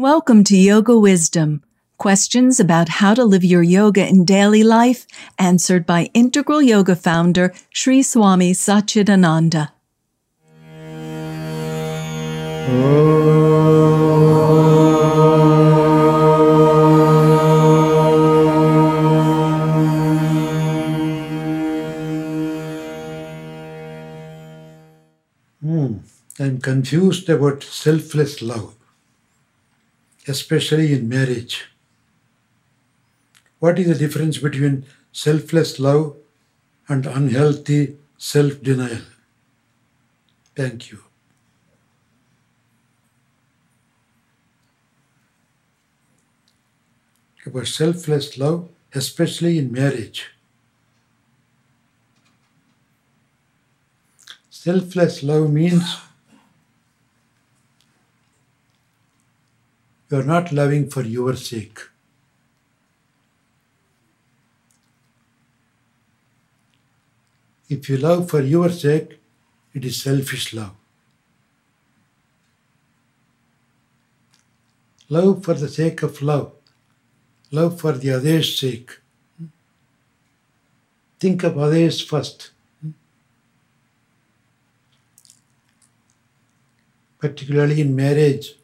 Welcome to Yoga Wisdom. Questions about how to live your yoga in daily life answered by Integral Yoga founder Sri Swami Satchidananda. Hmm. I'm confused about selfless love, especially in marriage. What is the difference between selfless love and unhealthy self denial? Thank you. About selfless love, especially in marriage. Selfless love means you are not loving for your sake. If you love for your sake, it is selfish love. Love for the sake of love, love for the other's sake. Think of others first. particularly in marriage,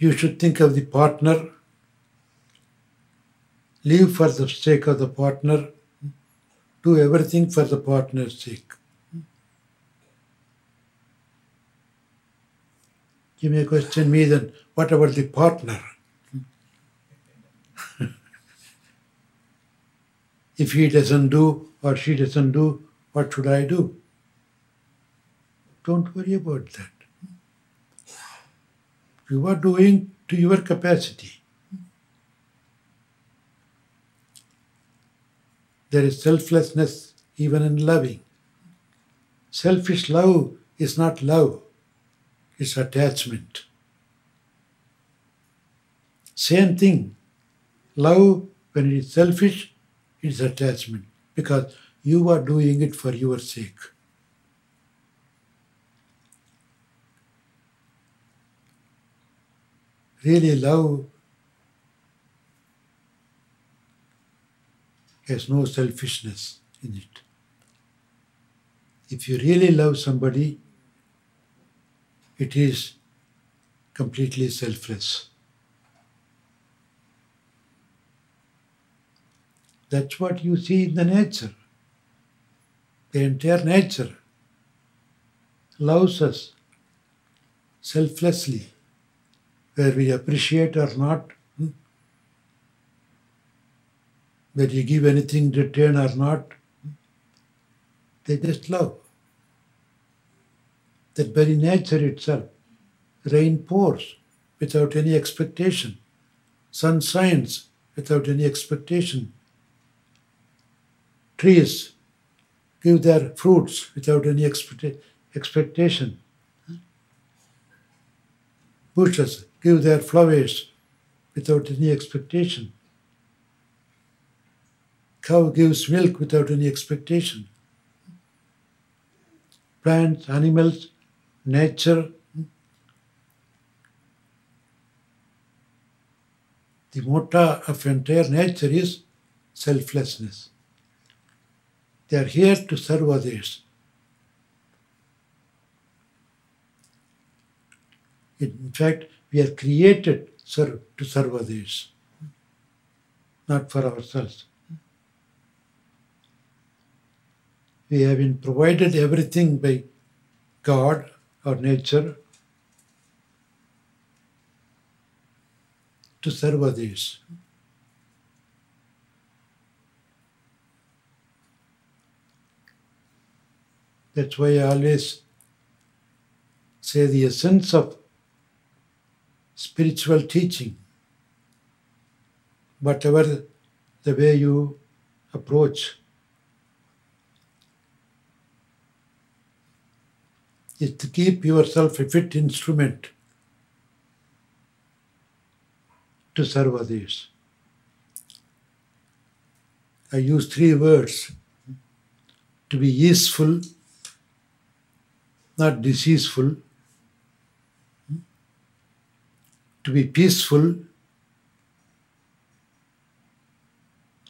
you should think of the partner, live for the sake of the partner, do everything for the partner's sake. You may question me then, what about the partner? if he doesn't do or she doesn't do, what should I do? Don't worry about that. You are doing to your capacity. There is selflessness even in loving. Selfish love is not love, it's attachment. Same thing. Love, when it is selfish, it is attachment because you are doing it for your sake. Really love has no selfishness in it. If you really love somebody, it is completely selfless. That's what you see in the nature. The entire nature loves us selflessly where we appreciate or not, hmm? whether you give anything in return or not, hmm? they just love. That very nature itself, rain pours without any expectation, sun shines without any expectation, trees give their fruits without any expect- expectation, bushes give their flowers without any expectation. Cow gives milk without any expectation. Plants, animals, nature. The motto of entire nature is selflessness. They are here to serve others. In fact, we are created serve, to serve others, not for ourselves. We have been provided everything by God or nature to serve others. That's why I always say the essence of spiritual teaching, whatever the way you approach, is to keep yourself a fit instrument to serve others. I use three words to be useful, not deceaseful, to be peaceful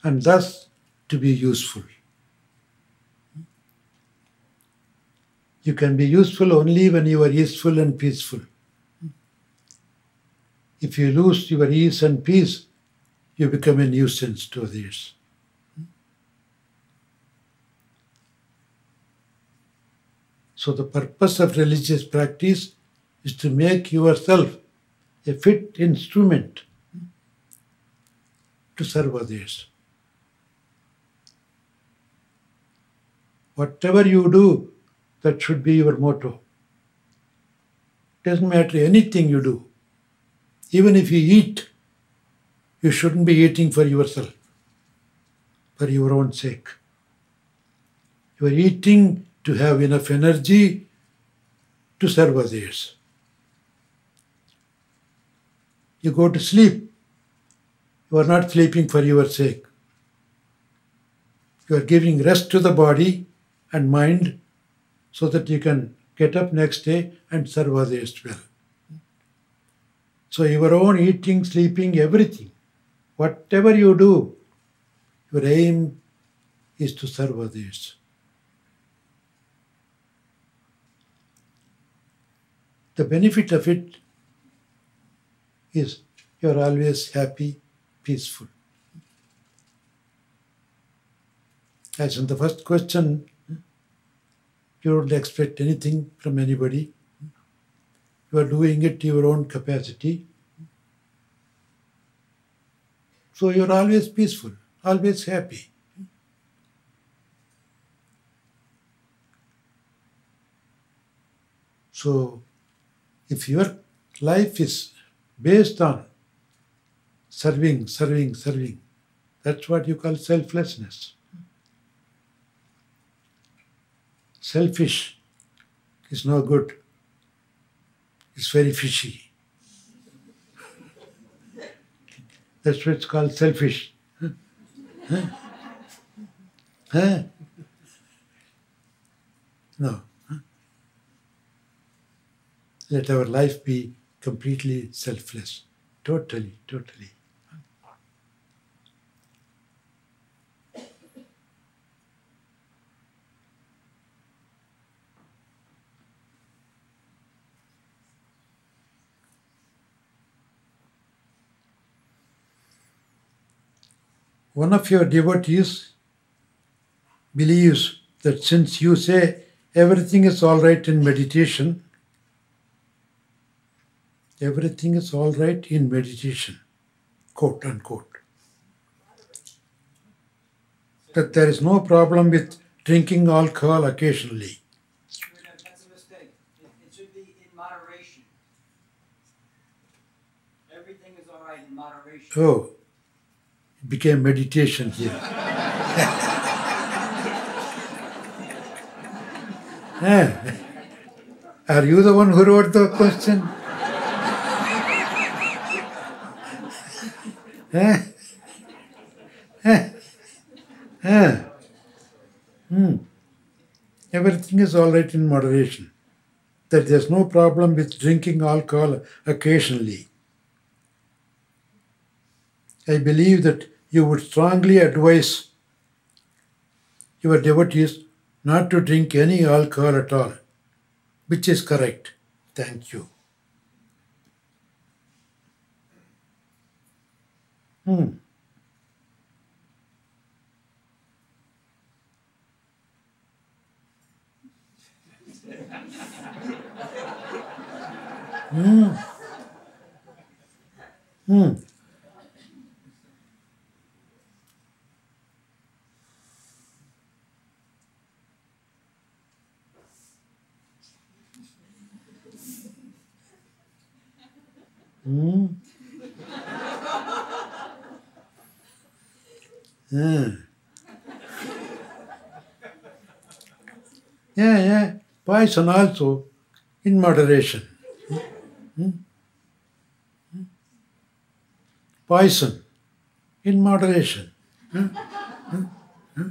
and thus to be useful. You can be useful only when you are easeful and peaceful. If you lose your ease and peace, you become a nuisance to others. So, the purpose of religious practice is to make yourself a fit instrument to serve others. Whatever you do, that should be your motto. Doesn't matter anything you do. Even if you eat, you shouldn't be eating for yourself, for your own sake. You are eating to have enough energy to serve others. You go to sleep, you are not sleeping for your sake. You are giving rest to the body and mind so that you can get up next day and serve others well. So, your own eating, sleeping, everything, whatever you do, your aim is to serve others. The benefit of it is you are always happy, peaceful. As in the first question, you don't expect anything from anybody. You are doing it to your own capacity. So you're always peaceful, always happy. So, if your life is based on serving, serving, serving, that's what you call selflessness. Selfish is no good. It's very fishy. That's what it's called selfish. Huh? Huh? No. Huh? Let our life be completely selfless. Totally, totally. One of your devotees believes that since you say everything is all right in meditation, everything is all right in meditation, quote unquote. That there is no problem with drinking alcohol occasionally. That's a mistake. It, it should be in moderation. Everything is all right in moderation. Oh, it became meditation here. Eh, Are you the one who wrote the question? Eh? Eh? Eh? Hmm. Everything is all right in moderation. That there's no problem with drinking alcohol occasionally. I believe that you would strongly advise your devotees not to drink any alcohol at all, which is correct. Thank you. Hmm. Hmm. Hmm. Hmm. Yeah. Yeah, yeah. Poison also in moderation. Hmm? Hmm? Poison in moderation. Hmm? Hmm? Hmm?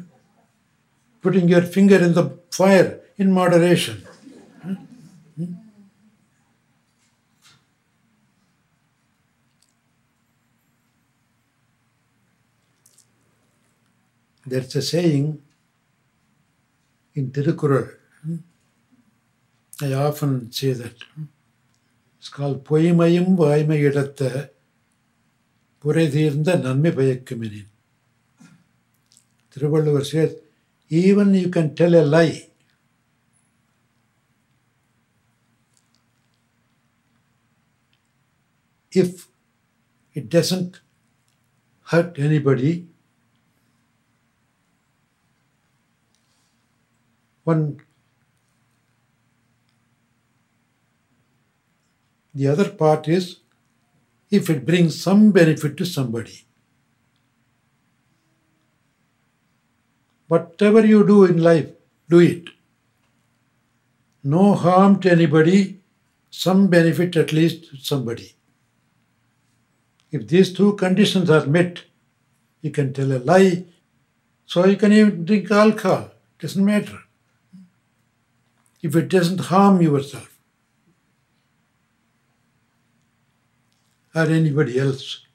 Putting your finger in the fire in moderation. There's a saying in Tirukural. I often say that. It's called பொய்மையும் வாய்மை இடத்த புரை தீர்ந்த நன்மை பயக்குமெனின் Tiruvalluvar says, even you can tell a lie. If it doesn't hurt anybody, one the other part is if it brings some benefit to somebody. Whatever you do in life, do it. No harm to anybody, some benefit at least to somebody. If these two conditions are met, you can tell a lie, so you can even drink alcohol, It doesn't matter. If it doesn't harm yourself or anybody else.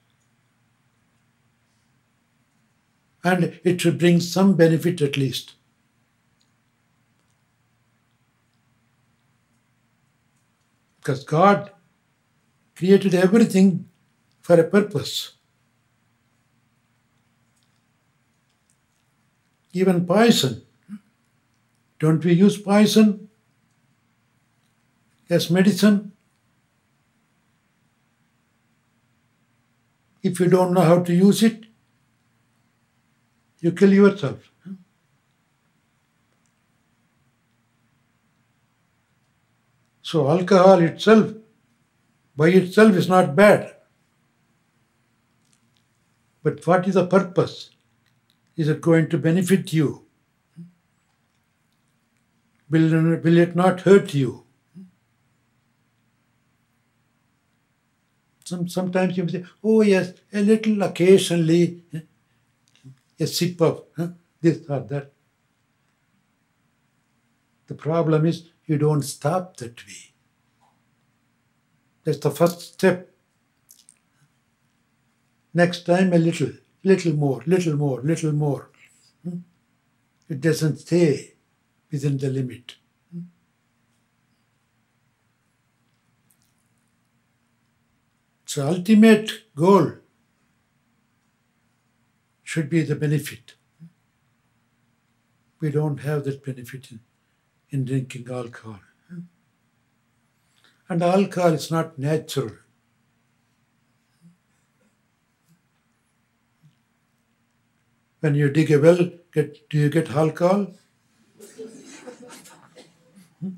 and it should bring some benefit at least. Because God created everything for a purpose. Even poison. Don't we use poison as medicine? If you don't know how to use it, you kill yourself. So, alcohol itself, by itself, is not bad. But what is the purpose? Is it going to benefit you? Will, it not hurt you? Some, sometimes you say, oh, yes, a little occasionally a sip of huh, this or that. The problem is you don't stop that way. That's the first step. Next time a little, little more, little more, little more. Hmm? It doesn't stay within the limit. So ultimate goal should be the benefit. We don't have that benefit in, in drinking alcohol. And alcohol is not natural. When you dig a well, get, do you get alcohol? Hmm?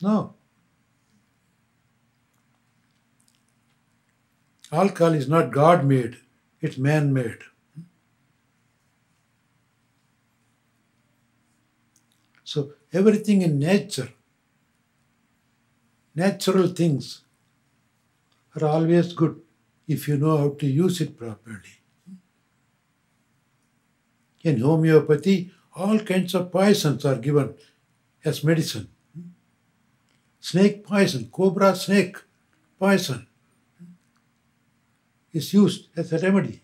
No. Alcohol is not God made, it's man made. So, everything in nature, natural things, are always good if you know how to use it properly. In homeopathy, all kinds of poisons are given as medicine. Snake poison, cobra snake poison is used as a remedy.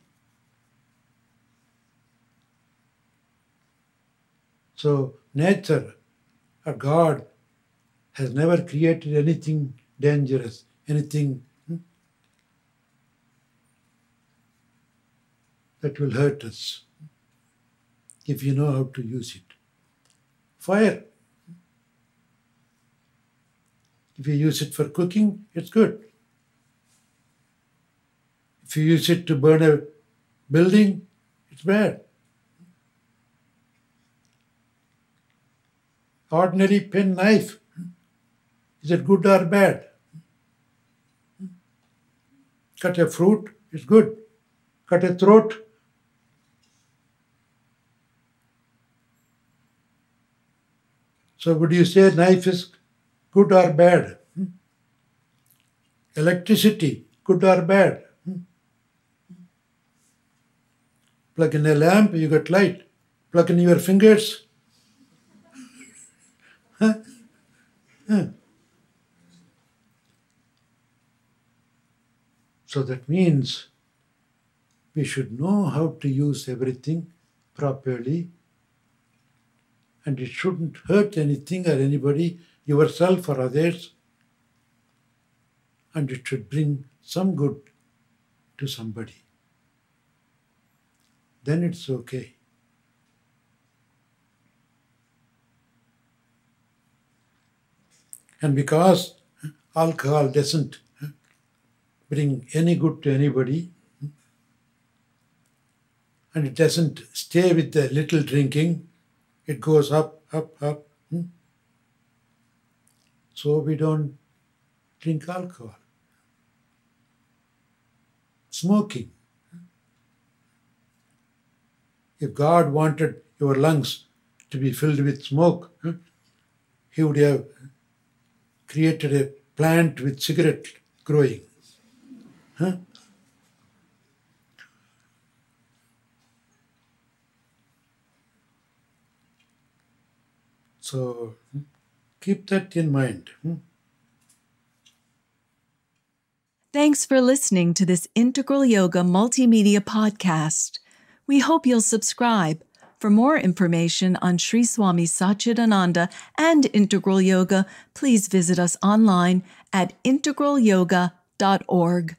So, nature or God has never created anything dangerous, anything hmm, that will hurt us if you know how to use it. Fire. If you use it for cooking, it's good. If you use it to burn a building, it's bad. Ordinary pen knife, is it good or bad? Cut a fruit, it's good. Cut a throat, So would you say knife is good or bad? Hmm? Electricity, good or bad? Hmm? Plug in a lamp, you get light. Plug in your fingers. Huh? So that means we should know how to use everything properly and it shouldn't hurt anything or anybody, yourself or others, and it should bring some good to somebody. Then it's okay. And because alcohol doesn't bring any good to anybody, and it doesn't stay with the little drinking, it goes up, up, up. So we don't drink alcohol. Smoking. If God wanted your lungs to be filled with smoke, He would have created a plant with cigarette growing. So hmm, keep that in mind. hmm? Thanks for listening to this Integral Yoga multimedia podcast. We hope you'll subscribe. For more information on Sri Swami Satchidananda and Integral Yoga, please visit us online at integralyoga.org.